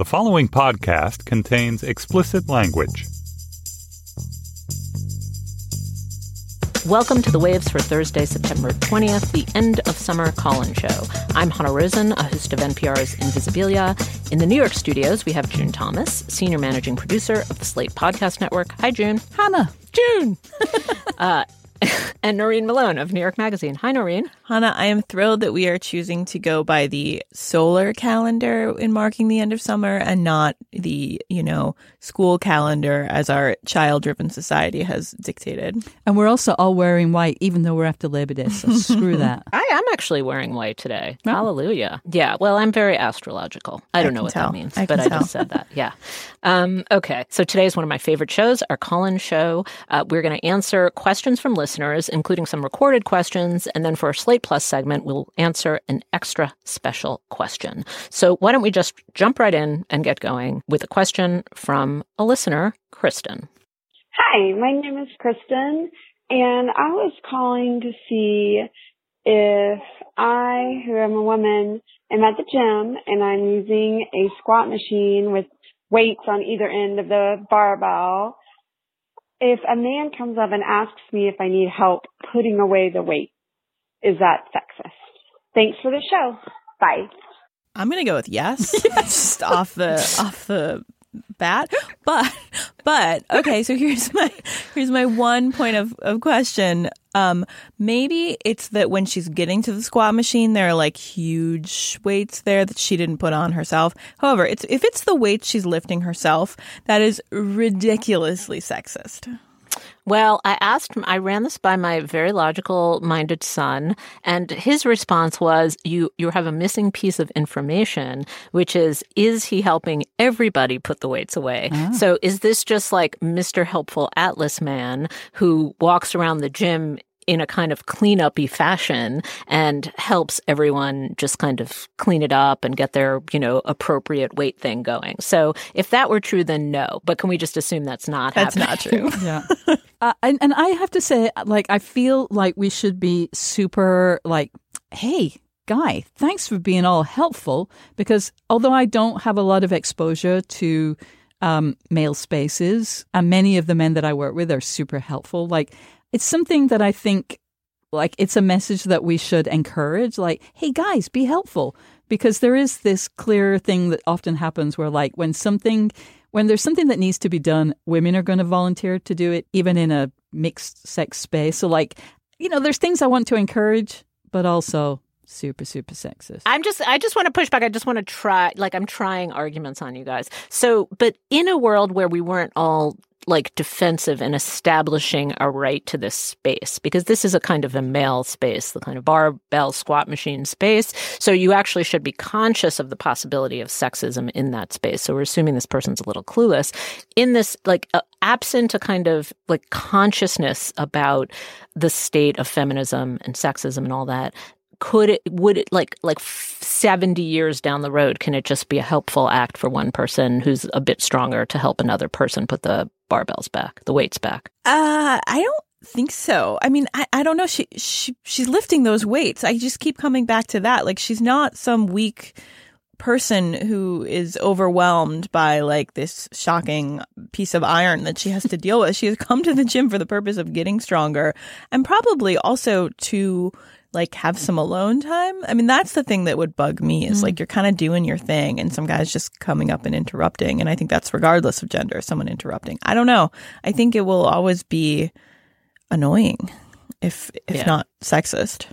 The following podcast contains explicit language. Welcome to the Waves for Thursday, September 20th, the end of summer call in show. I'm Hanna Rosin, a host of NPR's Invisibilia. In the New York studios, we have June Thomas, senior managing producer of the Slate Podcast Network. Hi, June. Hanna. June. uh, and Noreen Malone of New York Magazine. Hi, Noreen. Hanna, I am thrilled that we are choosing to go by the solar calendar in marking the end of summer and not the, you know, school calendar as our child driven society has dictated. And we're also all wearing white, even though we're after Labor Day. So screw that. I am actually wearing white today. Oh. Hallelujah. Yeah. Well, I'm very astrological. I don't I know what tell. that means, I but I just said that. Yeah. Um, okay. So today is one of my favorite shows, our call in show. Uh, we're going to answer questions from listeners, including some recorded questions. And then for our Slate Plus segment, we'll answer an extra special question. So why don't we just jump right in and get going with a question from a listener, Kristen. Hi, my name is Kristen, and I was calling to see if I, who am a woman, am at the gym and I'm using a squat machine with weights on either end of the barbell. If a man comes up and asks me if I need help putting away the weight, is that sexist? Thanks for the show. Bye. I'm gonna go with yes, yes. just off the off the bat. But but okay, so here's my here's my one point of, of question. Um maybe it's that when she's getting to the squat machine there are like huge weights there that she didn't put on herself. However, it's if it's the weight she's lifting herself, that is ridiculously sexist. Well, I asked, I ran this by my very logical minded son, and his response was, you, you have a missing piece of information, which is, is he helping everybody put the weights away? Oh. So is this just like Mr. Helpful Atlas man who walks around the gym in a kind of cleanup-y fashion and helps everyone just kind of clean it up and get their, you know, appropriate weight thing going. So if that were true, then no. But can we just assume that's not that's happening? not true. yeah. Uh, and, and I have to say, like, I feel like we should be super, like, hey, guy, thanks for being all helpful. Because although I don't have a lot of exposure to um, male spaces, and many of the men that I work with are super helpful, like, it's something that I think like it's a message that we should encourage like hey guys be helpful because there is this clear thing that often happens where like when something when there's something that needs to be done women are going to volunteer to do it even in a mixed sex space. So like you know there's things i want to encourage but also super super sexist i'm just i just want to push back i just want to try like i'm trying arguments on you guys so but in a world where we weren't all like defensive in establishing a right to this space because this is a kind of a male space, the kind of barbell squat machine space. So you actually should be conscious of the possibility of sexism in that space. So we're assuming this person's a little clueless in this, like, uh, absent a kind of like consciousness about the state of feminism and sexism and all that could it would it like like 70 years down the road can it just be a helpful act for one person who's a bit stronger to help another person put the barbells back the weights back? Uh i don't think so. I mean i, I don't know. She, she she's lifting those weights. I just keep coming back to that. Like she's not some weak person who is overwhelmed by like this shocking piece of iron that she has to deal with. She has come to the gym for the purpose of getting stronger and probably also to like have some alone time. I mean, that's the thing that would bug me is mm. like you're kind of doing your thing and some guy's just coming up and interrupting. And I think that's regardless of gender, someone interrupting. I don't know. I think it will always be annoying if if yeah. not sexist.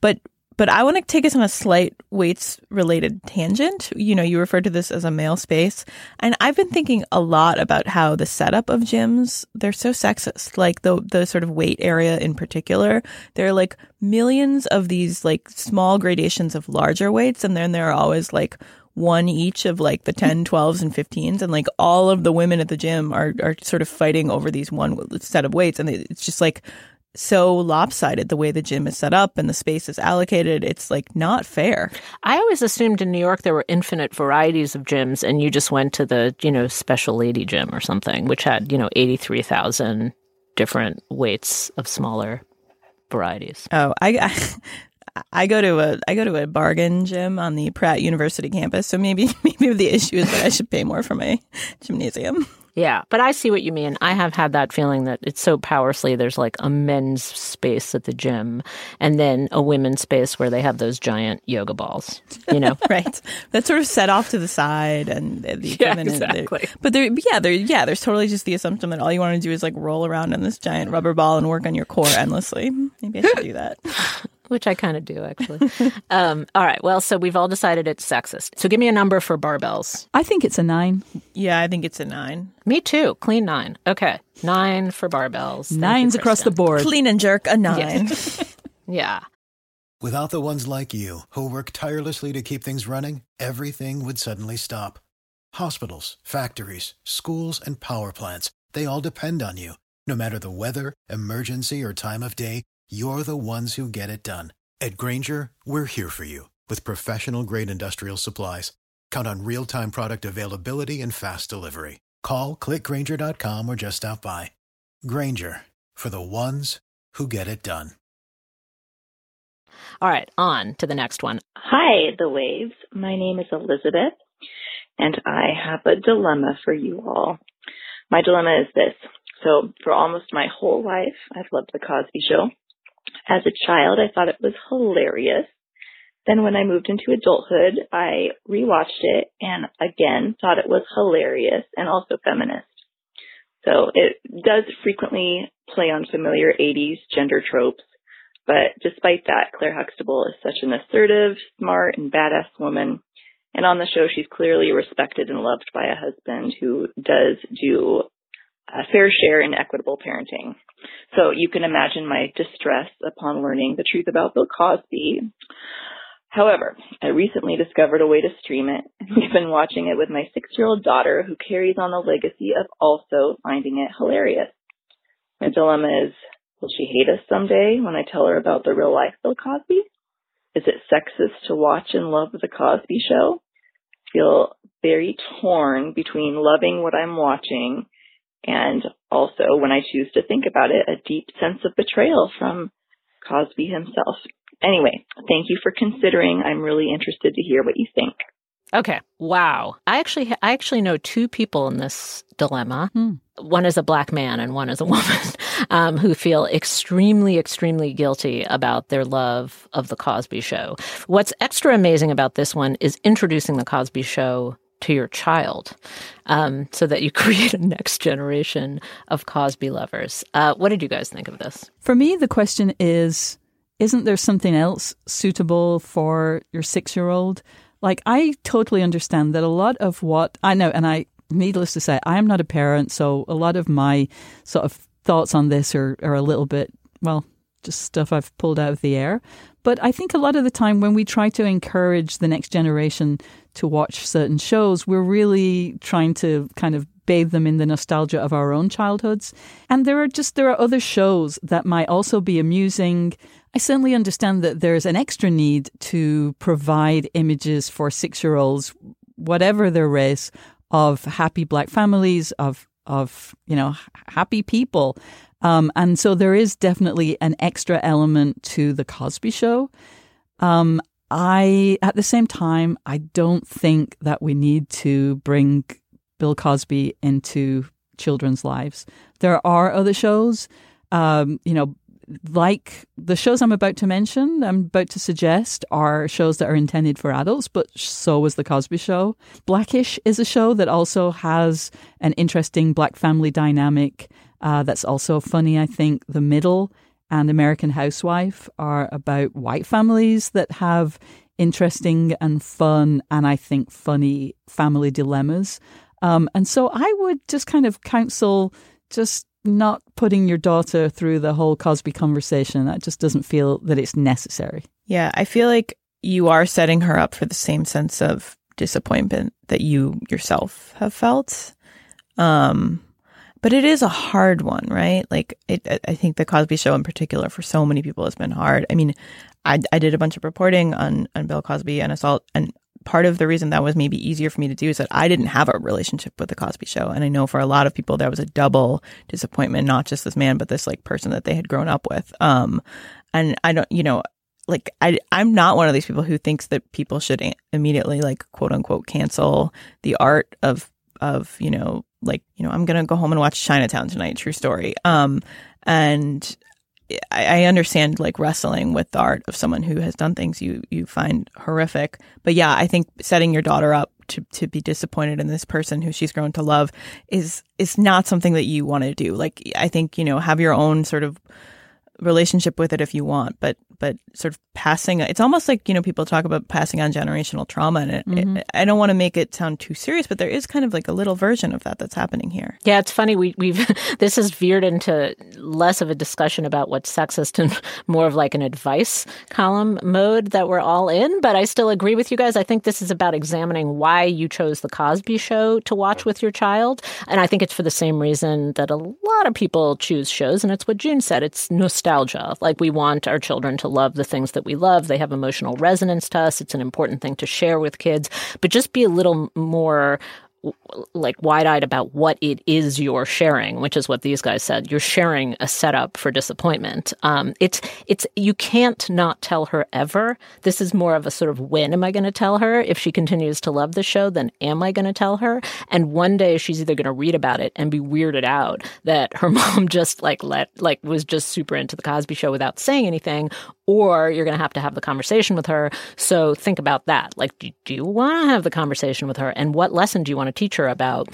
But but I want to take us on a slight weights related tangent. You know, you referred to this as a male space. And I've been thinking a lot about how the setup of gyms, they're so sexist. Like the the sort of weight area in particular. There are like millions of these like small gradations of larger weights and then there are always like one each of like the 10, 12s, and 15s. And like all of the women at the gym are, are sort of fighting over these one set of weights. And it's just like so lopsided the way the gym is set up and the space is allocated. It's like not fair. I always assumed in New York there were infinite varieties of gyms and you just went to the, you know, special lady gym or something, which had, you know, 83,000 different weights of smaller varieties. Oh, I, I I go to a I go to a bargain gym on the Pratt University campus, so maybe maybe the issue is that I should pay more for my gymnasium. Yeah, but I see what you mean. I have had that feeling that it's so powerfully. There's like a men's space at the gym, and then a women's space where they have those giant yoga balls. You know, right? That's sort of set off to the side, and the yeah, exactly. But there, yeah, there, yeah. There's totally just the assumption that all you want to do is like roll around in this giant rubber ball and work on your core endlessly. Maybe I should do that. Which I kind of do, actually. um, all right. Well, so we've all decided it's sexist. So give me a number for barbells. I think it's a nine. Yeah, I think it's a nine. Me too. Clean nine. Okay. Nine for barbells. Thank Nines you, across the board. Clean and jerk, a nine. Yeah. Without the ones like you, who work tirelessly to keep things running, everything would suddenly stop. Hospitals, factories, schools, and power plants, they all depend on you. No matter the weather, emergency, or time of day, you're the ones who get it done. At Grainger, we're here for you with professional grade industrial supplies. Count on real time product availability and fast delivery. Call clickgrainger.com or just stop by. Grainger for the ones who get it done. All right. On to the next one. Hi, the waves. My name is Elizabeth, and I have a dilemma for you all. My dilemma is this. So, for almost my whole life, I've loved The Cosby Show. As a child, I thought it was hilarious. Then, when I moved into adulthood, I rewatched it and again thought it was hilarious and also feminist. So, it does frequently play on familiar 80s gender tropes. But despite that, Claire Huxtable is such an assertive, smart, and badass woman. And on the show, she's clearly respected and loved by a husband who does do a fair share in equitable parenting. So you can imagine my distress upon learning the truth about Bill Cosby. However, I recently discovered a way to stream it. And we've been watching it with my six year old daughter who carries on the legacy of also finding it hilarious. My dilemma is Will she hate us someday when I tell her about the real life Bill Cosby? Is it sexist to watch and love The Cosby Show? I feel very torn between loving what I'm watching and also, when I choose to think about it, a deep sense of betrayal from Cosby himself. Anyway, thank you for considering. I'm really interested to hear what you think. Okay. Wow. I actually I actually know two people in this dilemma. Hmm. One is a black man and one is a woman um, who feel extremely, extremely guilty about their love of the Cosby Show. What's extra amazing about this one is introducing the Cosby Show to your child, um, so that you create a next generation of Cosby lovers. Uh, what did you guys think of this? For me, the question is isn't there something else suitable for your six year old? Like, I totally understand that a lot of what I know, and I, needless to say, I am not a parent, so a lot of my sort of thoughts on this are, are a little bit, well, just stuff I've pulled out of the air. But I think a lot of the time when we try to encourage the next generation to watch certain shows, we're really trying to kind of bathe them in the nostalgia of our own childhoods. And there are just there are other shows that might also be amusing. I certainly understand that there's an extra need to provide images for 6-year-olds whatever their race of happy black families of of you know happy people. Um, and so there is definitely an extra element to the Cosby show. Um, I, at the same time, I don't think that we need to bring Bill Cosby into children's lives. There are other shows, um, you know, like the shows I'm about to mention, I'm about to suggest are shows that are intended for adults, but so is The Cosby Show. Blackish is a show that also has an interesting black family dynamic uh, that's also funny, I think. The Middle and American Housewife are about white families that have interesting and fun and I think funny family dilemmas. Um, and so I would just kind of counsel just not putting your daughter through the whole Cosby conversation. That just doesn't feel that it's necessary. Yeah, I feel like you are setting her up for the same sense of disappointment that you yourself have felt. Um, but it is a hard one, right? Like, it, I think the Cosby Show in particular for so many people has been hard. I mean, I, I did a bunch of reporting on on Bill Cosby and assault, and part of the reason that was maybe easier for me to do is that I didn't have a relationship with the Cosby Show, and I know for a lot of people that was a double disappointment, not just this man, but this like person that they had grown up with. Um, and I don't, you know, like I I'm not one of these people who thinks that people should immediately like quote unquote cancel the art of of you know like you know I'm gonna go home and watch Chinatown tonight. True story. Um, and I, I understand like wrestling with the art of someone who has done things you you find horrific. But yeah, I think setting your daughter up to to be disappointed in this person who she's grown to love is is not something that you want to do. Like I think you know have your own sort of relationship with it if you want, but but sort of passing it's almost like you know people talk about passing on generational trauma and it, mm-hmm. it, i don't want to make it sound too serious but there is kind of like a little version of that that's happening here. Yeah it's funny we, we've this has veered into less of a discussion about what's sexist and more of like an advice column mode that we're all in but i still agree with you guys. I think this is about examining why you chose the cosby show to watch with your child and i think it's for the same reason that a lot of people choose shows and it's what june said it's nostalgia. Like we want our children to love the things that we love. They have emotional resonance to us. It's an important thing to share with kids, but just be a little more like wide eyed about what it is you're sharing, which is what these guys said. You're sharing a setup for disappointment. Um, it's it's you can't not tell her ever. This is more of a sort of when am I going to tell her? If she continues to love the show, then am I going to tell her? And one day she's either going to read about it and be weirded out that her mom just like let like was just super into the Cosby Show without saying anything, or you're going to have to have the conversation with her. So think about that. Like, do, do you want to have the conversation with her? And what lesson do you want to teach her about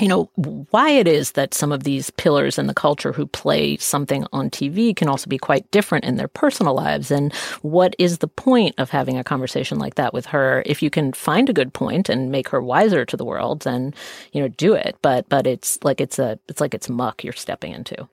you know, why it is that some of these pillars in the culture who play something on TV can also be quite different in their personal lives. And what is the point of having a conversation like that with her? If you can find a good point and make her wiser to the world, then, you know, do it. But, but it's like it's a, it's like it's muck you're stepping into.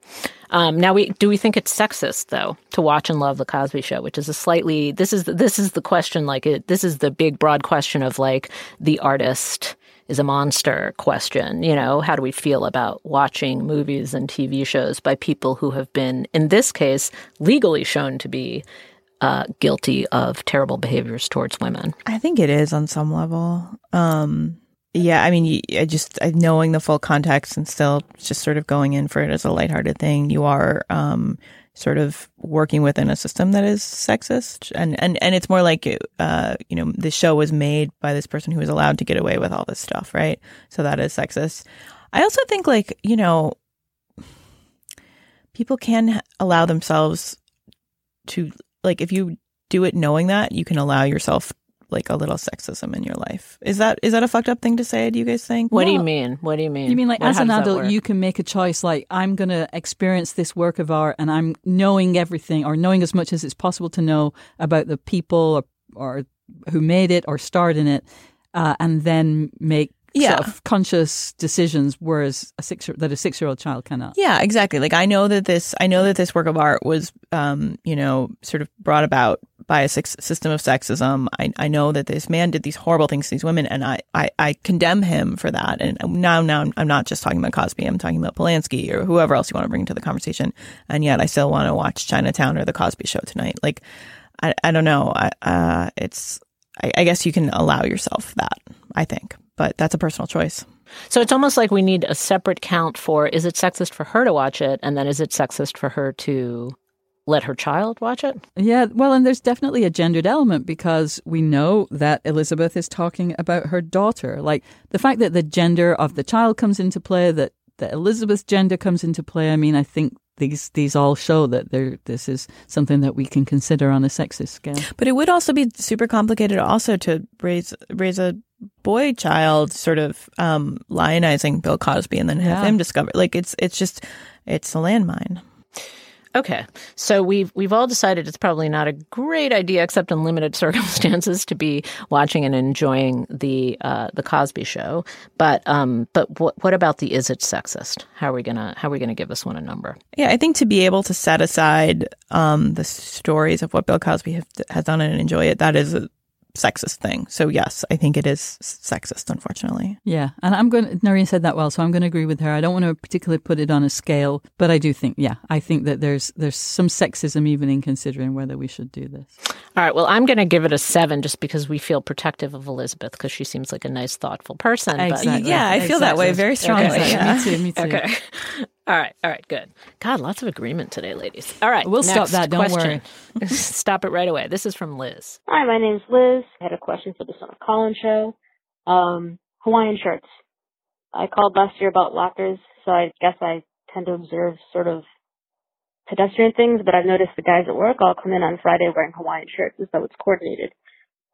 Um, now we, do we think it's sexist though to watch and love the Cosby show, which is a slightly, this is, this is the question, like it, this is the big broad question of like the artist, is a monster question. You know, how do we feel about watching movies and TV shows by people who have been, in this case, legally shown to be uh, guilty of terrible behaviors towards women? I think it is on some level. Um, yeah, I mean, I just knowing the full context and still just sort of going in for it as a lighthearted thing. You are um, sort of working within a system that is sexist. And and and it's more like uh you know the show was made by this person who was allowed to get away with all this stuff right? So that is sexist. I also think like you know people can allow themselves to like if you do it knowing that you can allow yourself like a little sexism in your life. Is that is that a fucked up thing to say? Do you guys think? What well, do you mean? What do you mean? You mean like what, as an adult, you can make a choice. Like I'm going to experience this work of art, and I'm knowing everything or knowing as much as it's possible to know about the people or, or who made it or starred in it, uh, and then make yeah. Sort of conscious decisions, whereas a six that a six year old child cannot. Yeah, exactly. Like I know that this, I know that this work of art was, um, you know, sort of brought about by a system of sexism. I, I know that this man did these horrible things to these women, and I, I, I condemn him for that. And now, now I'm not just talking about Cosby. I'm talking about Polanski or whoever else you want to bring into the conversation. And yet, I still want to watch Chinatown or The Cosby Show tonight. Like, I, I don't know. I, uh, it's, I, I guess you can allow yourself that. I think but that's a personal choice. So it's almost like we need a separate count for is it sexist for her to watch it, and then is it sexist for her to let her child watch it? Yeah, well, and there's definitely a gendered element because we know that Elizabeth is talking about her daughter. Like the fact that the gender of the child comes into play, that, that Elizabeth's gender comes into play. I mean, I think these these all show that there this is something that we can consider on a sexist scale. But it would also be super complicated also to raise raise a boy child sort of um, lionizing Bill Cosby and then have yeah. him discover like it's it's just it's a landmine. Okay, so we've we've all decided it's probably not a great idea, except in limited circumstances, to be watching and enjoying the uh, the Cosby Show. But um, but what what about the is it sexist? How are we gonna how are we gonna give this one a number? Yeah, I think to be able to set aside um, the stories of what Bill Cosby have, has done and enjoy it, that is a sexist thing. So yes, I think it is sexist, unfortunately. Yeah, and I'm going. to Noreen said that well, so I'm going to agree with her. I don't want to particularly put it on a scale, but I do think, yeah, I think that there's there's some sexism even in considering whether we should do this. All right. Well, I'm going to give it a seven just because we feel protective of Elizabeth because she seems like a nice, thoughtful person. but- Exactly. Yeah, I feel that way very strongly. Okay. Yeah. Me too. Me too. Okay. All right. All right. Good. God, lots of agreement today, ladies. All right. We'll stop that, don't question. stop it right away. This is from Liz. Hi, my name's Liz. I had a question for the Summer Colin show. Um, Hawaiian shirts. I called last year about lockers, so I guess I tend to observe sort of pedestrian things, but I've noticed the guys at work all come in on Friday wearing Hawaiian shirts as though it's coordinated.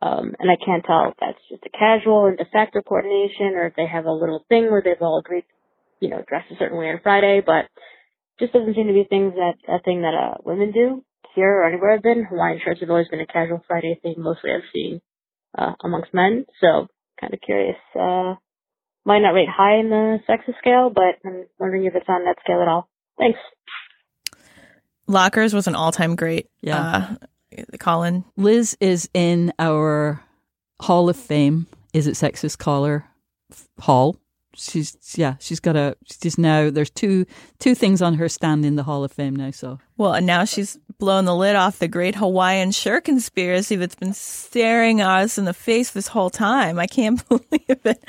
Um, and I can't tell if that's just a casual and de facto coordination or if they have a little thing where they've all agreed, you know, dress a certain way on Friday, but just doesn't seem to be things that, a thing that, uh, women do here or anywhere I've been. Hawaiian shirts have always been a casual Friday thing mostly I've seen, uh, amongst men. So kind of curious, uh, might not rate high in the sexist scale, but I'm wondering if it's on that scale at all. Thanks. Lockers was an all-time great. Yeah. Uh, Colin. Liz is in our Hall of Fame. Is it sexist caller hall? She's yeah. She's got a. She's now. There's two two things on her stand in the Hall of Fame now. So Well, and now she's blown the lid off the great Hawaiian shirt conspiracy that's been staring us in the face this whole time. I can't believe it.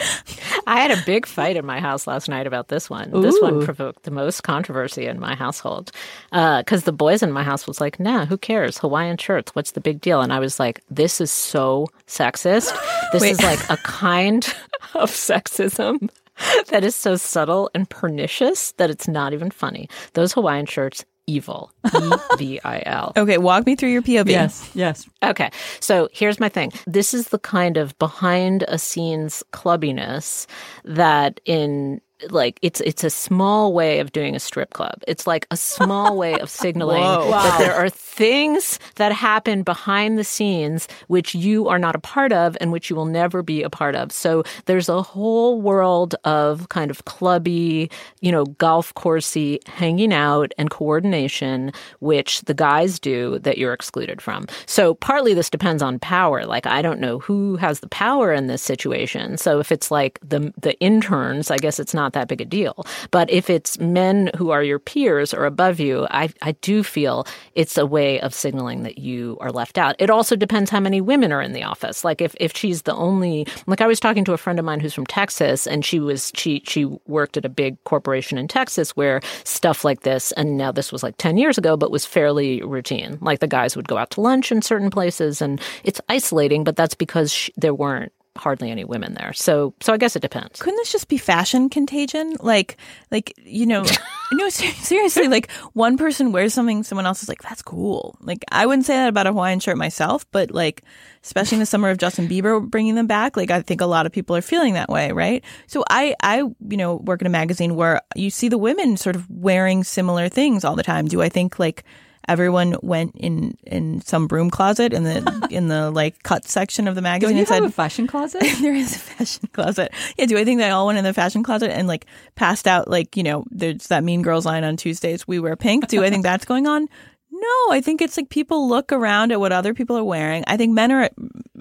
I had a big fight in my house last night about this one. This one provoked the most controversy in my household uh, because the boys in my house was like, "Nah, who cares? Hawaiian shirts. What's the big deal?" And I was like, "This is so sexist. This Wait. is like a kind of sexism." That is so subtle and pernicious that it's not even funny. Those Hawaiian shirts, evil. E V I L. Okay, walk me through your POV. yes, yes. Okay. So here's my thing. This is the kind of behind a scenes clubbiness that in like it's it's a small way of doing a strip club. It's like a small way of signaling Whoa. that there are things that happen behind the scenes which you are not a part of and which you will never be a part of. So there's a whole world of kind of clubby, you know, golf coursey hanging out and coordination which the guys do that you're excluded from. So partly this depends on power. Like I don't know who has the power in this situation. So if it's like the the interns, I guess it's not that big a deal. But if it's men who are your peers or above you, I I do feel it's a way of signaling that you are left out. It also depends how many women are in the office. Like if if she's the only like I was talking to a friend of mine who's from Texas and she was she she worked at a big corporation in Texas where stuff like this and now this was like 10 years ago but was fairly routine. Like the guys would go out to lunch in certain places and it's isolating but that's because sh- there weren't hardly any women there. So so I guess it depends. Couldn't this just be fashion contagion? Like, like you know, no, seriously. Like one person wears something, someone else is like, "That's cool." Like I wouldn't say that about a Hawaiian shirt myself, but like, especially in the summer of Justin Bieber bringing them back, like I think a lot of people are feeling that way, right? So I, I, you know, work in a magazine where you see the women sort of wearing similar things all the time. Do I think like? Everyone went in in some broom closet in the in the like cut section of the magazine Don't you said, have a fashion closet? there is a fashion closet. Yeah, do I think they all went in the fashion closet and like passed out like, you know, there's that mean girls line on Tuesdays, we wear pink. Do I think that's going on? No, I think it's like people look around at what other people are wearing. I think men are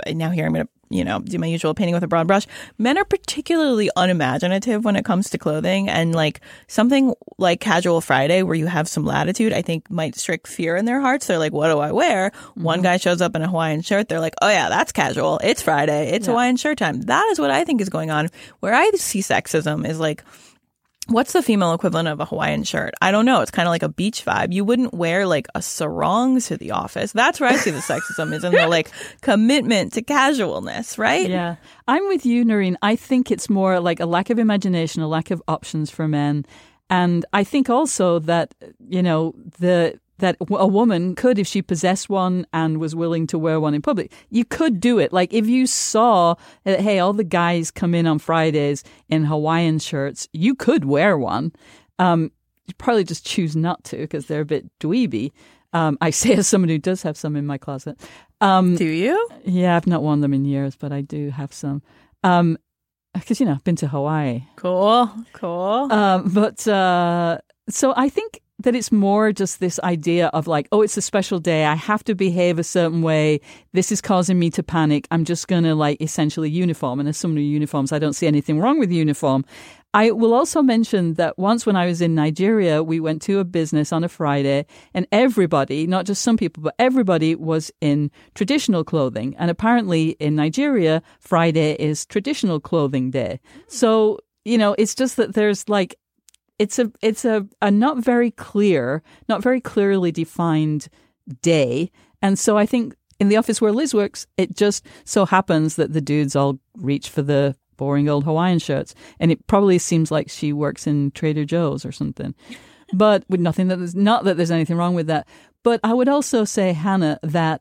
now here I'm going to, you know, do my usual painting with a broad brush. Men are particularly unimaginative when it comes to clothing and like something like casual Friday where you have some latitude, I think might strike fear in their hearts. They're like, what do I wear? One mm-hmm. guy shows up in a Hawaiian shirt. They're like, oh yeah, that's casual. It's Friday. It's Hawaiian shirt time. That is what I think is going on. Where I see sexism is like, What's the female equivalent of a Hawaiian shirt? I don't know. It's kind of like a beach vibe. You wouldn't wear like a sarong to the office. That's where I see the sexism is in the like commitment to casualness, right? Yeah. I'm with you, Noreen. I think it's more like a lack of imagination, a lack of options for men. And I think also that, you know, the that a woman could, if she possessed one and was willing to wear one in public, you could do it. Like if you saw that, hey, all the guys come in on Fridays in Hawaiian shirts, you could wear one. Um, you probably just choose not to because they're a bit dweeby. Um, I say as someone who does have some in my closet. Um, Do you? yeah, I've not worn them in years, but I do have some. Um, because you know I've been to Hawaii. Cool. Cool. Um, but uh, so I think that it's more just this idea of like, oh, it's a special day. I have to behave a certain way. This is causing me to panic. I'm just going to like essentially uniform. And as someone who uniforms, I don't see anything wrong with uniform. I will also mention that once when I was in Nigeria, we went to a business on a Friday and everybody, not just some people, but everybody was in traditional clothing. And apparently in Nigeria, Friday is traditional clothing day. Hmm. So, you know, it's just that there's like, it's a, it's a, a not very clear, not very clearly defined day. And so I think in the office where Liz works, it just so happens that the dudes all reach for the boring old Hawaiian shirts. And it probably seems like she works in Trader Joe's or something. But with nothing that there's not that there's anything wrong with that. But I would also say, Hanna, that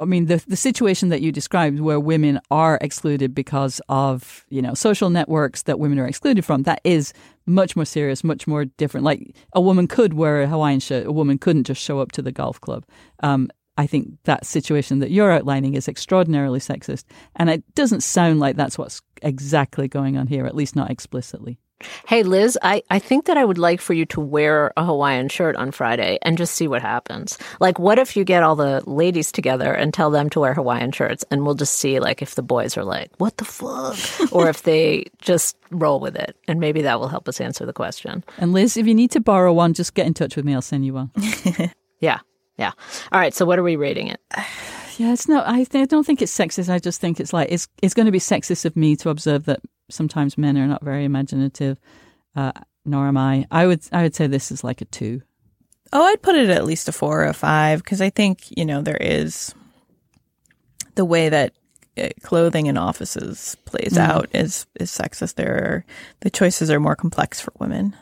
I mean, the the situation that you described, where women are excluded because of you know social networks that women are excluded from, that is much more serious, much more different. Like a woman could wear a Hawaiian shirt, a woman couldn't just show up to the golf club. Um, I think that situation that you're outlining is extraordinarily sexist. And it doesn't sound like that's what's exactly going on here, at least not explicitly. Hey, Liz, I, I think that I would like for you to wear a Hawaiian shirt on Friday and just see what happens. Like, what if you get all the ladies together and tell them to wear Hawaiian shirts and we'll just see, like, if the boys are like, what the fuck? or if they just roll with it. And maybe that will help us answer the question. And Liz, if you need to borrow one, just get in touch with me. I'll send you one. yeah. Yeah. All right. So what are we rating it? Yeah, it's not. I, th- I don't think it's sexist. I just think it's like it's it's going to be sexist of me to observe that sometimes men are not very imaginative. Uh, nor am I. I would I would say this is like a two. Oh, I'd put it at least a four or a five because I think you know there is the way that uh, clothing in offices plays mm. out is is sexist. There, are, the choices are more complex for women.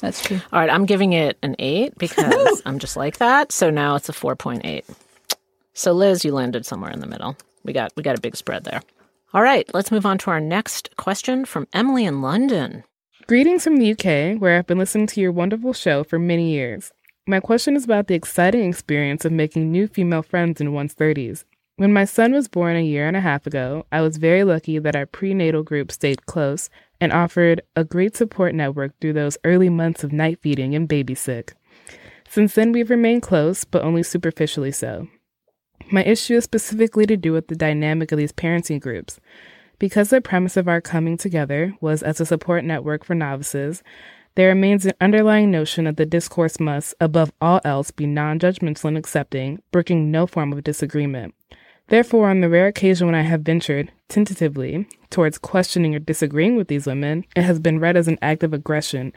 That's true. All right, I'm giving it an eight because I'm just like that. So now it's a four point eight. So Liz, you landed somewhere in the middle. We got we got a big spread there. All right, let's move on to our next question from Emily in London. Greetings from the UK, where I've been listening to your wonderful show for many years. My question is about the exciting experience of making new female friends in one's 30s. When my son was born a year and a half ago, I was very lucky that our prenatal group stayed close and offered a great support network through those early months of night feeding and babysit. Since then, we've remained close, but only superficially so. My issue is specifically to do with the dynamic of these parenting groups. Because the premise of our coming together was as a support network for novices, there remains an underlying notion that the discourse must, above all else, be non judgmental and accepting, brooking no form of disagreement. Therefore, on the rare occasion when I have ventured, tentatively, towards questioning or disagreeing with these women, it has been read as an act of aggression.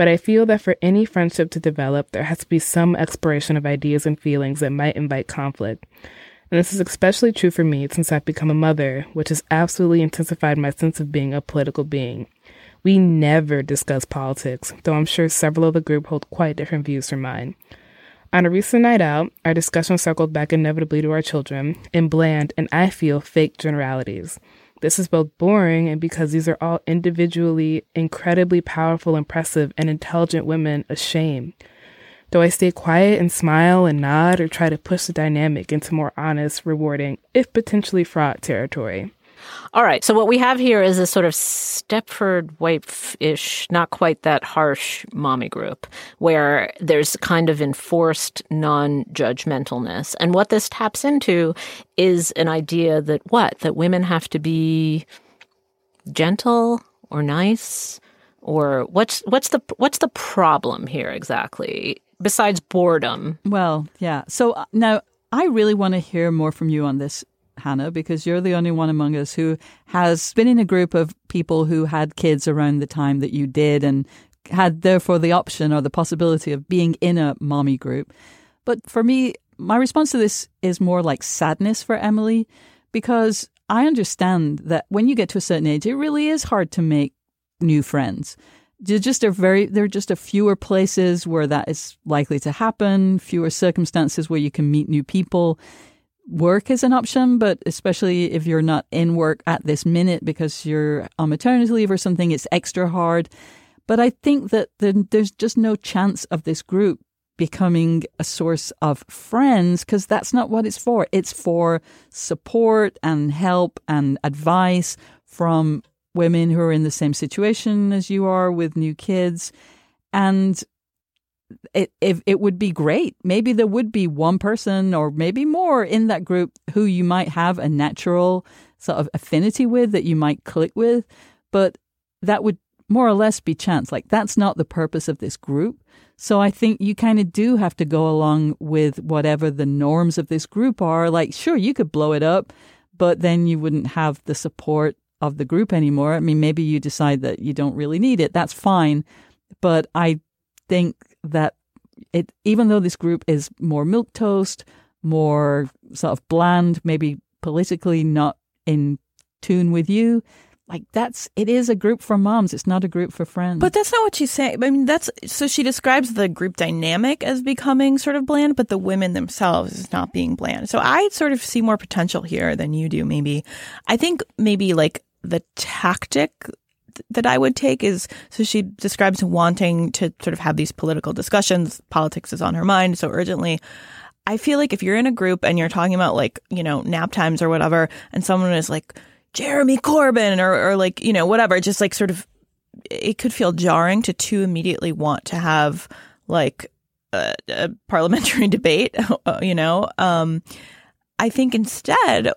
But I feel that for any friendship to develop, there has to be some exploration of ideas and feelings that might invite conflict. And this is especially true for me since I've become a mother, which has absolutely intensified my sense of being a political being. We never discuss politics, though I'm sure several of the group hold quite different views from mine. On a recent night out, our discussion circled back inevitably to our children in bland and I feel fake generalities. This is both boring and because these are all individually incredibly powerful, impressive, and intelligent women a shame. Do I stay quiet and smile and nod or try to push the dynamic into more honest, rewarding, if potentially fraught territory? All right. So what we have here is a sort of Stepford wife-ish, not quite that harsh mommy group where there's kind of enforced non-judgmentalness. And what this taps into is an idea that what? That women have to be gentle or nice or what's what's the what's the problem here exactly besides boredom? Well, yeah. So uh, now I really want to hear more from you on this Hanna, because you're the only one among us who has been in a group of people who had kids around the time that you did and had therefore the option or the possibility of being in a mommy group. But for me, my response to this is more like sadness for Emily because I understand that when you get to a certain age, it really is hard to make new friends. There just are very there are just a fewer places where that is likely to happen, fewer circumstances where you can meet new people work is an option, but especially if you're not in work at this minute because you're on maternity leave or something, it's extra hard. But I think that there's just no chance of this group becoming a source of friends because that's not what it's for. It's for support and help and advice from women who are in the same situation as you are with new kids. And it, it, it would be great. Maybe there would be one person or maybe more in that group who you might have a natural sort of affinity with that you might click with, but that would more or less be chance. Like that's not the purpose of this group. So I think you kind of do have to go along with whatever the norms of this group are. Like, sure, you could blow it up, but then you wouldn't have the support of the group anymore. I mean, maybe you decide that you don't really need it. That's fine. But I think that it, even though this group is more milk toast, more sort of bland, maybe politically not in tune with you, like that's it is a group for moms. It's not a group for friends. But that's not what she's saying. I mean that's so she describes the group dynamic as becoming sort of bland but the women themselves is not being bland. So i sort of see more potential here than you do maybe. I think maybe like the tactic that I would take is so she describes wanting to sort of have these political discussions. Politics is on her mind so urgently. I feel like if you're in a group and you're talking about like, you know, nap times or whatever, and someone is like, Jeremy Corbyn or, or like, you know, whatever, just like sort of, it could feel jarring to too immediately want to have like a, a parliamentary debate, you know? Um, I think instead,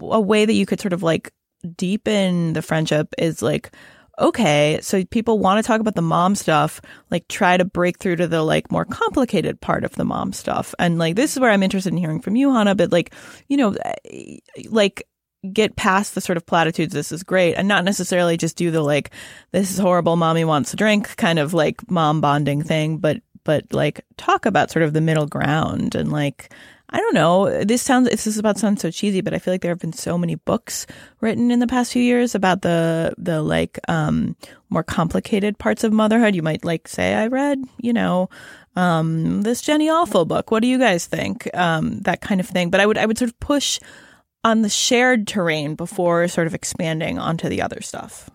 a way that you could sort of like deepen the friendship is like, okay, so people want to talk about the mom stuff, like try to break through to the like more complicated part of the mom stuff. And like, this is where I'm interested in hearing from you, Hanna, but like, you know, eh, like, get past the sort of platitudes, this is great, and not necessarily just do the like, this is horrible, mommy wants a drink kind of like mom bonding thing, but, but like talk about sort of the middle ground and like, I don't know. This sounds, this is about to sound so cheesy, but I feel like there have been so many books written in the past few years about the, the like, um, more complicated parts of motherhood. You might like say, I read, you know, um, this Jenny Offill book. What do you guys think? Um, that kind of thing. But I would, I would sort of push on the shared terrain before sort of expanding onto the other stuff.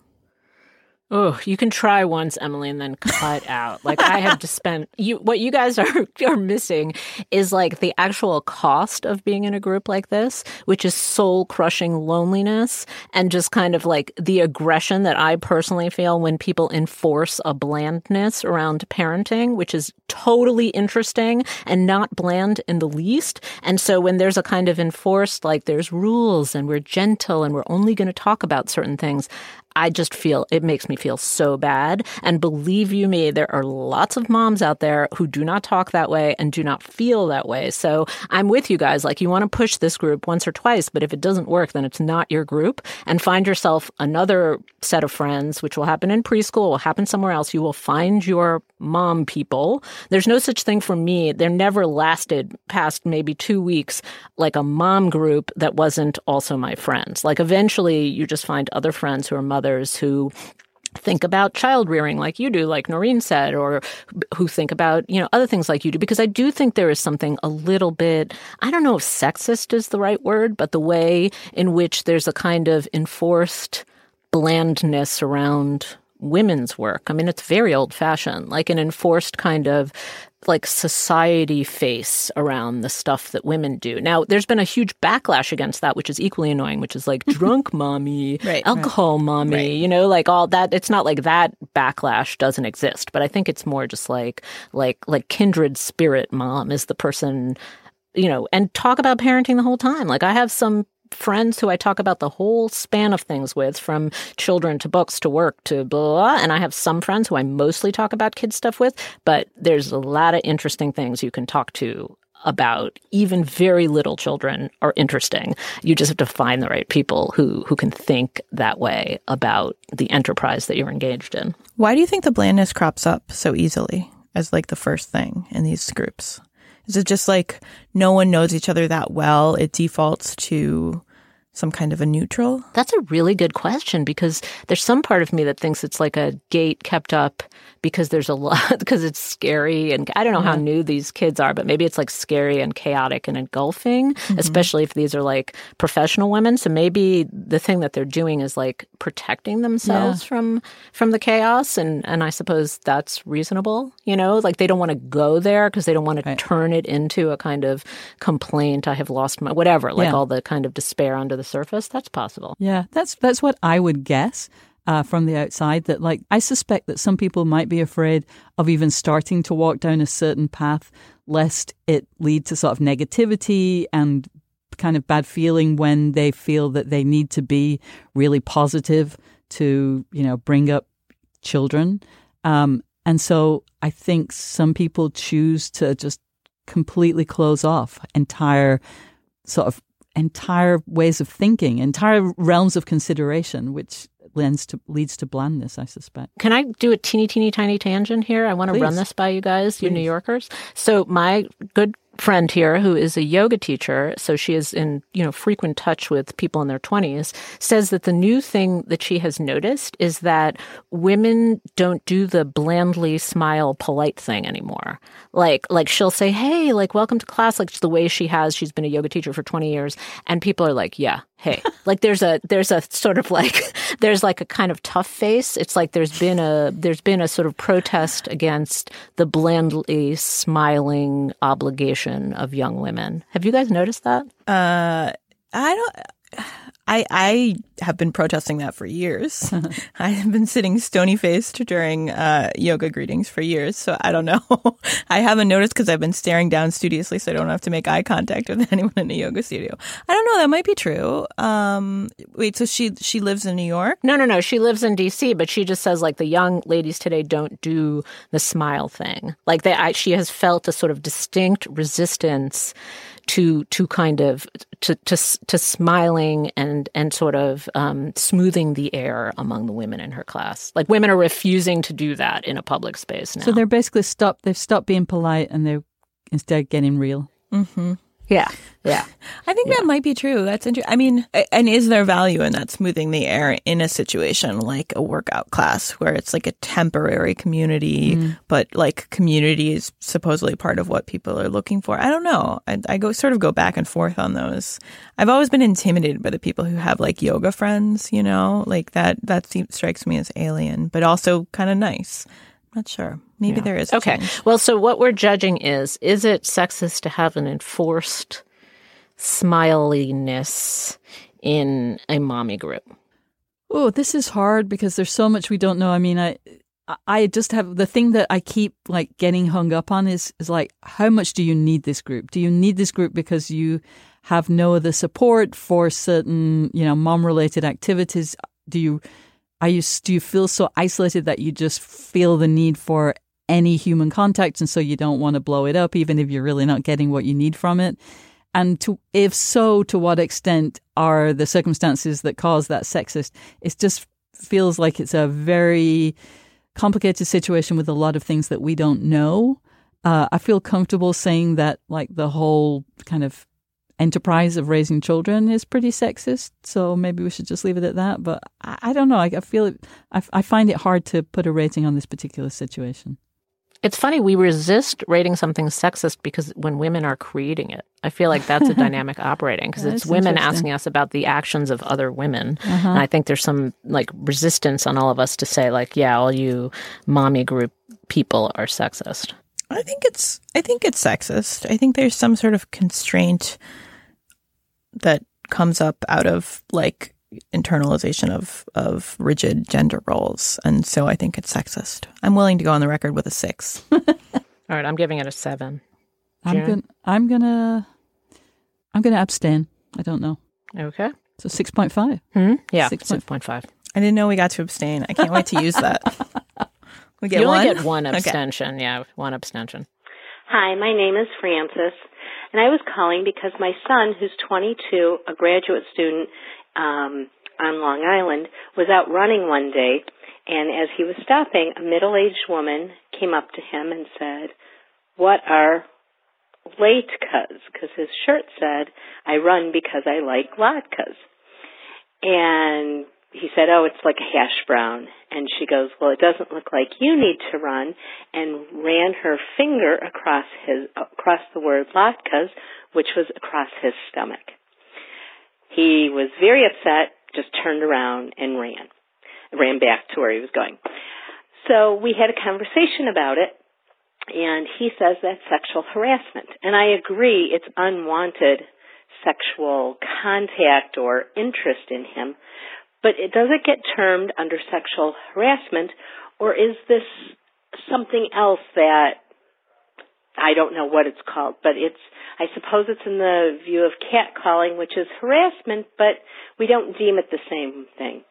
Oh, you can try once, Emily, and then cut out. Like I have to spend you what you guys are are missing is like the actual cost of being in a group like this, which is soul crushing loneliness and just kind of like the aggression that I personally feel when people enforce a blandness around parenting, which is totally interesting and not bland in the least. And so when there's a kind of enforced like there's rules and we're gentle and we're only going to talk about certain things, I just feel it makes me feel so bad. And believe you me, there are lots of moms out there who do not talk that way and do not feel that way. So I'm with you guys. Like you want to push this group once or twice, but if it doesn't work, then it's not your group and find yourself another set of friends, which will happen in preschool, will happen somewhere else. You will find your mom people. There's no such thing for me. There never lasted past maybe two weeks like a mom group that wasn't also my friends. Like eventually you just find other friends who are mothers who think about child rearing like you do, like Noreen said, or who think about, you know, other things like you do. Because I do think there is something a little bit, I don't know if sexist is the right word, but the way in which there's a kind of enforced blandness around women's work. I mean, it's very old fashioned, like an enforced kind of like society face around the stuff that women do. Now, there's been a huge backlash against that, which is equally annoying, which is like drunk mommy, right, alcohol right. mommy, right. you know, like all that. It's not like that backlash doesn't exist, but I think it's more just like, like, like kindred spirit mom is the person, you know, and talk about parenting the whole time. Like I have some friends who I talk about the whole span of things with, from children to books to work to blah, And I have some friends who I mostly talk about kid stuff with, but there's a lot of interesting things you can talk to about even very little children are interesting. You just have to find the right people who who can think that way about the enterprise that you're engaged in. Why do you think the blandness crops up so easily as like the first thing in these groups? Is it just like no one knows each other that well? It defaults to some kind of a neutral? That's a really good question because there's some part of me that thinks it's like a gate kept up because there's a lot because it's scary and I don't know yeah. how new these kids are, but maybe it's like scary and chaotic and engulfing, mm-hmm. especially if these are like professional women. So maybe the thing that they're doing is like protecting themselves yeah. from from the chaos and and I suppose that's reasonable, you know? Like they don't want to go there because they don't want right. to turn it into a kind of complaint, I have lost my whatever, like yeah. all the kind of despair under the surface. That's possible. Yeah, that's that's what I would guess. uh, from the outside that, like, I suspect that some people might be afraid of even starting to walk down a certain path, lest it lead to sort of negativity and kind of bad feeling when they feel that they need to be really positive to, you know, bring up children. Um, and so I think some people choose to just completely close off entire sort of entire ways of thinking, entire realms of consideration, which lends to leads to blandness, I suspect. Can I do a teeny, teeny, tiny tangent here? I want to run this by you guys, Please. you New Yorkers. So my good friend here who is a yoga teacher so she is in you know frequent touch with people in their 20s says that the new thing that she has noticed is that women don't do the blandly smile polite thing anymore. Like like she'll say hey like welcome to class like the way she has. She's been a yoga teacher for 20 years and people are like yeah hey like there's a there's a sort of like there's like a kind of tough face. It's like there's been a there's been a sort of protest against the blandly smiling obligation of young women. Have you guys noticed that? Uh I I have been protesting that for years. I have been sitting stony faced during uh, yoga greetings for years, so I don't know. I haven't noticed because I've been staring down studiously, so I don't have to make eye contact with anyone in a yoga studio. I don't know. That might be true. Um, wait, so she she lives in New York? No, no, no. She lives in D.C., but she just says like the young ladies today don't do the smile thing. Like they, I, she has felt a sort of distinct resistance to to kind of to to, to smiling and and sort of um, smoothing the air among the women in her class. Like women are refusing to do that in a public space now. So they're basically stopped. They've stopped being polite and they're instead getting real. Mm-hmm. Yeah. Yeah. I think yeah. that might be true. That's interesting. I mean, and is there value in that smoothing the air in a situation like a workout class where it's like a temporary community, mm. but like community is supposedly part of what people are looking for? I don't know. I, I go sort of go back and forth on those. I've always been intimidated by the people who have like yoga friends, you know, like that, that strikes me as alien, but also kind of nice. Not sure. Maybe yeah. there is. okay. Change. Well, so what we're judging is is it sexist to have an enforced smiliness in a mommy group? Oh, this is hard because there's so much we don't know. I mean, I I just have the thing that I keep like getting hung up on is is like how much do you need this group? Do you need this group because you have no other support for certain, you know, mom related activities? Do you are you do you feel so isolated that you just feel the need for any human contact and so you don't want to blow it up even if you're really not getting what you need from it? And to if so, to what extent are the circumstances that cause that sexist? It just feels like it's a very complicated situation with a lot of things that we don't know. Uh, I feel comfortable saying that, like the whole kind of enterprise of raising children is pretty sexist. So maybe we should just leave it at that. But I, I don't know. I, I feel it. I, I find it hard to put a rating on this particular situation. It's funny, we resist rating something sexist because when women are creating it, I feel like that's a dynamic operating because it's women asking us about the actions of other women. Uh-huh. And I think there's some like resistance on all of us to say, like, yeah, all you mommy group people are sexist. I think it's I think it's sexist. I think there's some sort of constraint that comes up out of like internalization of of rigid gender roles, and so I think it's sexist. I'm willing to go on the record with a six. All right, I'm giving it a seven. I'm gonna I'm gonna I'm gonna abstain. I don't know. Okay. So six point five. Hmm? Yeah, six point five. I didn't know we got to abstain. I can't wait to use that. We get you one. only get one abstention. Okay. Yeah, one abstention. Hi, my name is Frances, and I was calling because my son, who's 22, a graduate student um, on Long Island, was out running one day, and as he was stopping, a middle-aged woman came up to him and said, "What are latkes?" Because his shirt said, "I run because I like latkes." And he said, "Oh, it's like a hash brown." And she goes, "Well, it doesn't look like you need to run." And ran her finger across his across the word latkes, which was across his stomach. He was very upset, just turned around and ran. Ran back to where he was going. So we had a conversation about it, and he says that's sexual harassment. And I agree, it's unwanted sexual contact or interest in him but it does it get termed under sexual harassment, or is this something else that I don't know what it's called, but it's, I suppose it's in the view of catcalling, which is harassment, but we don't deem it the same thing.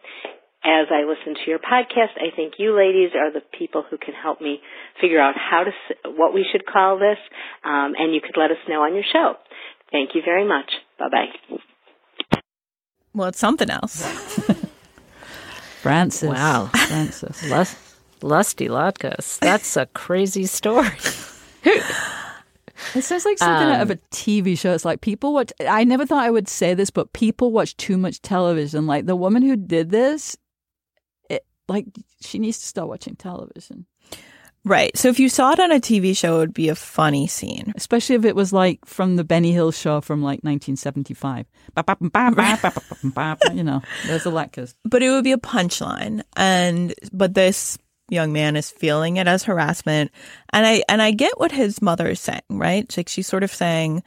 As I listen to your podcast, I think you ladies are the people who can help me figure out how to, what we should call this, um, and you could let us know on your show. Thank you very much. Bye bye. Well, it's something else. Frances. Wow. Frances. Lust, lusty latkes. That's a crazy story. It sounds like something out of a TV show. It's like people watch. I never thought I would say this, but people watch too much television. Like the woman who did this, it like she needs to start watching television, right. So if you saw it on a TV show, it would be a funny scene. especially if it was like from the Benny Hill show from like 1975. You know, there's the Latkas. But it would be a punchline. And but this young man is feeling it as harassment. And I and I get what his mother is saying, right? Like she's sort of saying,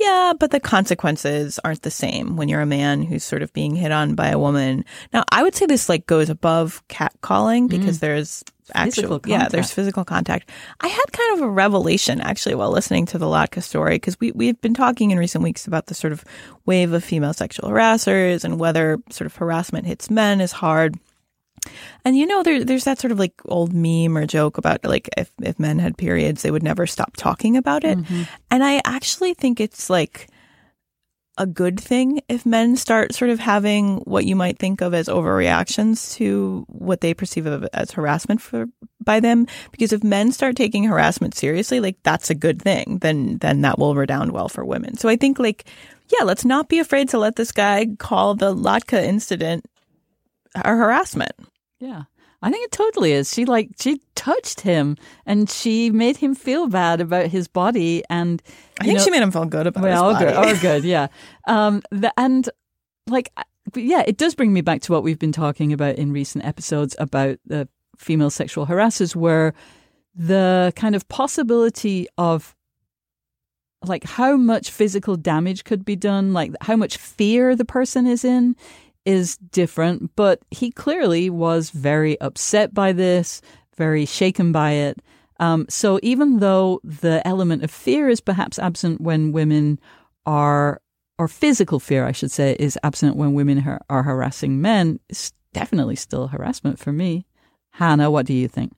yeah, but the consequences aren't the same when you're a man who's sort of being hit on by a woman. Now, I would say this like goes above catcalling mm. because there's actual, Physical yeah, there's physical contact. I had kind of a revelation actually while listening to the Latka story because we we've been talking in recent weeks about the sort of wave of female sexual harassers and whether sort of harassment hits men is hard. And you know, there, there's that sort of like old meme or joke about like if, if men had periods, they would never stop talking about it. Mm-hmm. And I actually think it's like a good thing if men start sort of having what you might think of as overreactions to what they perceive of as harassment for by them. Because if men start taking harassment seriously, like that's a good thing, then then that will redound well for women. So I think like yeah, let's not be afraid to let this guy call the Latka incident a harassment. Yeah. I think it totally is. She like she touched him and she made him feel bad about his body and I think know- she made him feel good about well, his oh, body. good, oh, good, yeah. Um, the, and like, yeah, it does bring me back to what we've been talking about in recent episodes about the female sexual harassers, where the kind of possibility of like how much physical damage could be done, like how much fear the person is in, is different. But he clearly was very upset by this, very shaken by it. Um, so even though the element of fear is perhaps absent when women are, or physical fear, I should say, is absent when women har- are harassing men, it's definitely still harassment for me. Hanna, what do you think?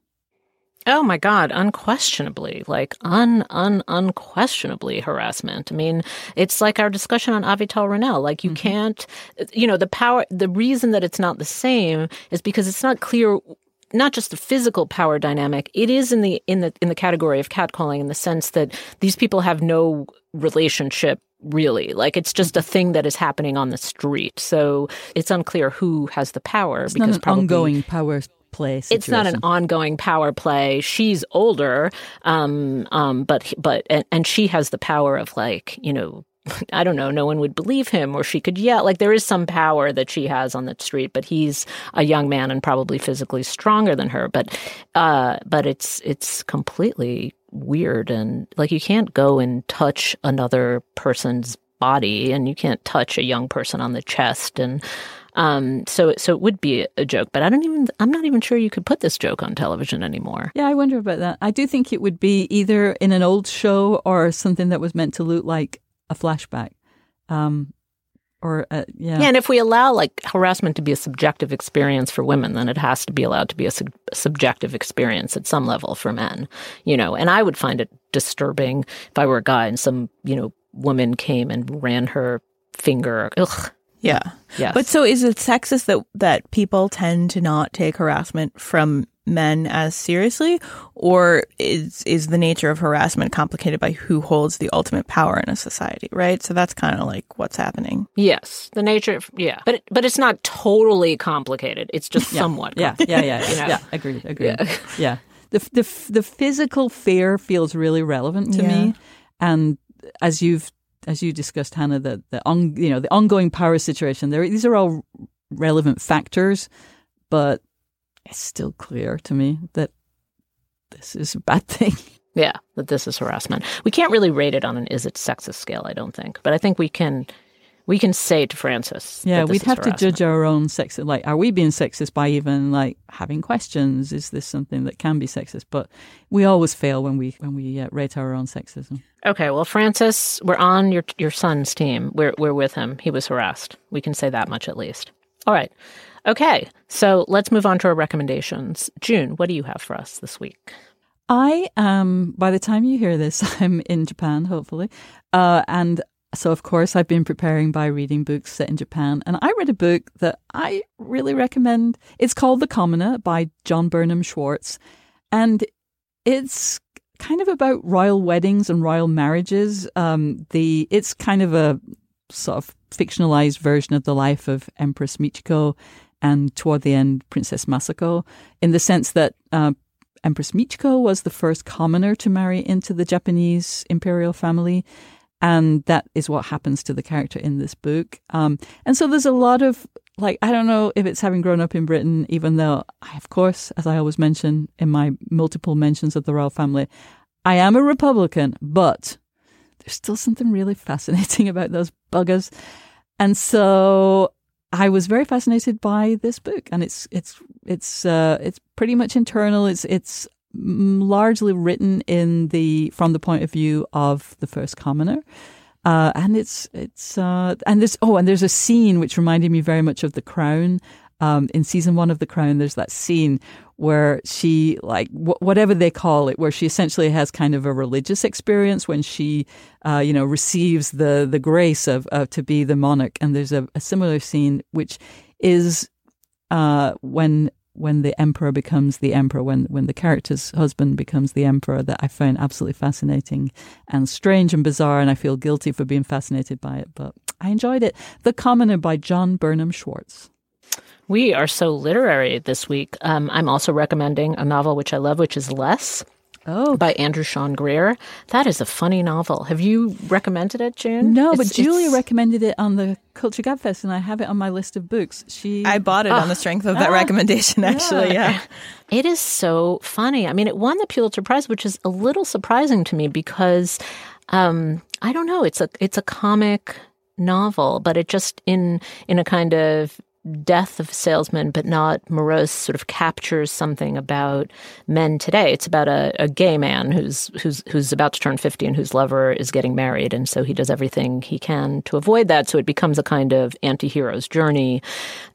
Oh my God, unquestionably, like un, un, unquestionably harassment. I mean, it's like our discussion on Avital Ronell. Like you mm-hmm. can't, you know, the power, the reason that it's not the same is because it's not clear not just the physical power dynamic it is in the in the in the category of catcalling in the sense that these people have no relationship really like it's just a mm-hmm. thing that is happening on the street so it's unclear who has the power It's because not an probably ongoing power play situation. it's not an ongoing power play. She's older, um, um, but but and, and she has the power of like you know. I don't know. No one would believe him, or she could yell. Like there is some power that she has on the street, but he's a young man and probably physically stronger than her. But, uh, but it's it's completely weird and like you can't go and touch another person's body, and you can't touch a young person on the chest, and um, so so it would be a joke, but I don't even I'm not even sure you could put this joke on television anymore. Yeah, I wonder about that. I do think it would be either in an old show or something that was meant to look like a flashback. Um, or, uh, yeah. Yeah, and if we allow like harassment to be a subjective experience for women, then it has to be allowed to be a sub- subjective experience at some level for men. You know, and I would find it disturbing if I were a guy and some you know woman came and ran her finger. Ugh. Yeah. Yes. But so is it sexist that that people tend to not take harassment from men as seriously or is is the nature of harassment complicated by who holds the ultimate power in a society, right? So that's kind of like what's happening. Yes, the nature. Of, yeah, but but it's not totally complicated. It's just somewhat. Yeah, yeah, yeah, You know? yeah. Agreed, agreed. Yeah. The, the the physical fear feels really relevant to me, and as you've as you discussed, Hanna, the the on, you know the ongoing power situation. There, these are all relevant factors, but it's still clear to me that this is a bad thing. Yeah, that this is harassment. We can't really rate it on an is it sexist scale, I don't think. But I think we can We can say to Frances. Yeah, we'd have to judge our own sex. Like, are we being sexist by even like having questions? Is this something that can be sexist? But we always fail when we when we uh, rate our own sexism. Okay, well, Frances, we're on your your son's team. We're we're with him. He was harassed. We can say that much at least. All right. Okay, so let's move on to our recommendations. June, what do you have for us this week? I um by the time you hear this, I'm in Japan, hopefully. Uh and so of course I've been preparing by reading books set in Japan. And I read a book that I really recommend. It's called The Commoner by John Burnham Schwartz. And it's kind of about royal weddings and royal marriages. Um the it's kind of a sort of fictionalized version of the life of Empress Michiko and toward the end Princess Masako in the sense that uh, Empress Michiko was the first commoner to marry into the Japanese imperial family. And that is what happens to the character in this book. Um, and so there's a lot of, like, I don't know if it's having grown up in Britain, even though I, of course, as I always mention in my multiple mentions of the royal family, I am a Republican, but there's still something really fascinating about those buggers. And so I was very fascinated by this book, and it's it's it's uh, it's pretty much internal. It's it's largely written in the from the point of view of the first commoner. Uh, and it's it's uh, and there's oh and there's a scene which reminded me very much of The Crown. Um, in season one of The Crown, there's that scene where she like wh- whatever they call it, where she essentially has kind of a religious experience when she, uh, you know, receives the the grace of uh, to be the monarch. And there's a, a similar scene which is uh, when when the emperor becomes the emperor, when when the character's husband becomes the emperor, that I find absolutely fascinating and strange and bizarre, and I feel guilty for being fascinated by it, but I enjoyed it. The Commoner by John Burnham Schwartz. We are so literary this week. Um, I'm also recommending a novel which I love, which is Less. Oh, by Andrew Sean Greer. That is a funny novel. Have you recommended it, June? No, It's- but Julia it's- recommended it on the Culture Gabfest, and I have it on my list of books. She, I bought it on the strength of that Ah. recommendation, actually. Yeah. It is so funny. I mean, it won the Pulitzer Prize, which is a little surprising to me because um, I don't know. It's a it's a comic novel, but it just in in a kind of death of a salesman, but not morose, sort of captures something about men today. It's about a, a gay man who's who's who's about to turn fifty and whose lover is getting married, and so he does everything he can to avoid that. So it becomes a kind of anti-hero's journey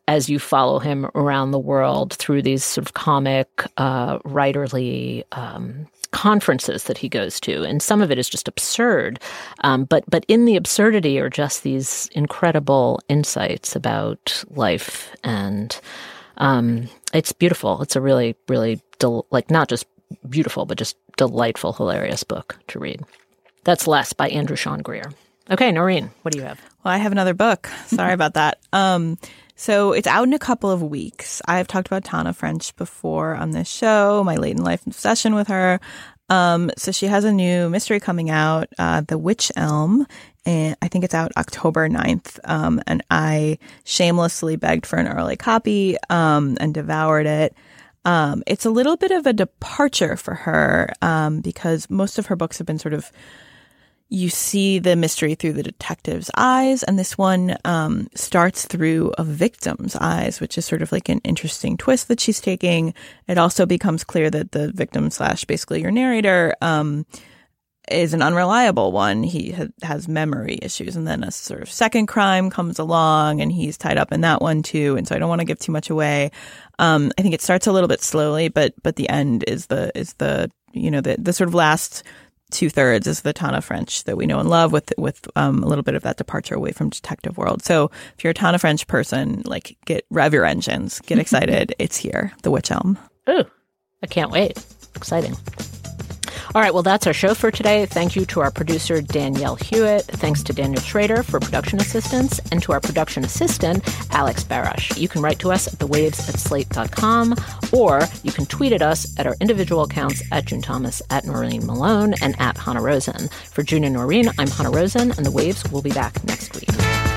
as you follow him around the world through these sort of comic, uh, writerly um, conferences that he goes to, and some of it is just absurd. Um, but but in the absurdity are just these incredible insights about life, and um, it's beautiful. It's a really really del- like not just beautiful, but just delightful, hilarious book to read. That's Less by Andrew Sean Greer. Okay, Noreen, what do you have? Well, I have another book. Sorry about that. Um, so it's out in a couple of weeks. I've talked about Tana French before on this show, my late in life obsession with her. Um, so she has a new mystery coming out, uh, The Witch Elm, and I think it's out October 9th. Um, and I shamelessly begged for an early copy, um, and devoured it. Um, it's a little bit of a departure for her, um, because most of her books have been sort of you see the mystery through the detective's eyes, and this one um, starts through a victim's eyes, which is sort of like an interesting twist that she's taking. It also becomes clear that the victim slash basically your narrator um, is an unreliable one. He ha- has memory issues, and then a sort of second crime comes along, and he's tied up in that one too. And so I don't want to give too much away. Um, I think it starts a little bit slowly, but but the end is the is the you know the the sort of last two thirds is the Tana French that we know and love with with um, a little bit of that departure away from detective world. So if you're a Tana French person, like get rev your engines, get excited. it's here, The Witch Elm. Ooh, I can't wait. Exciting. All right, well, that's our show for today. Thank you to our producer, Danielle Hewitt. Thanks to Daniel Schroeder for production assistance, and to our production assistant, Alex Barasch. You can write to us at thewaves at slate.com, or you can tweet at us at our individual accounts at June Thomas, at Noreen Malone, and at Hanna Rosin. For June and Noreen, I'm Hanna Rosin, and The Waves will be back next week.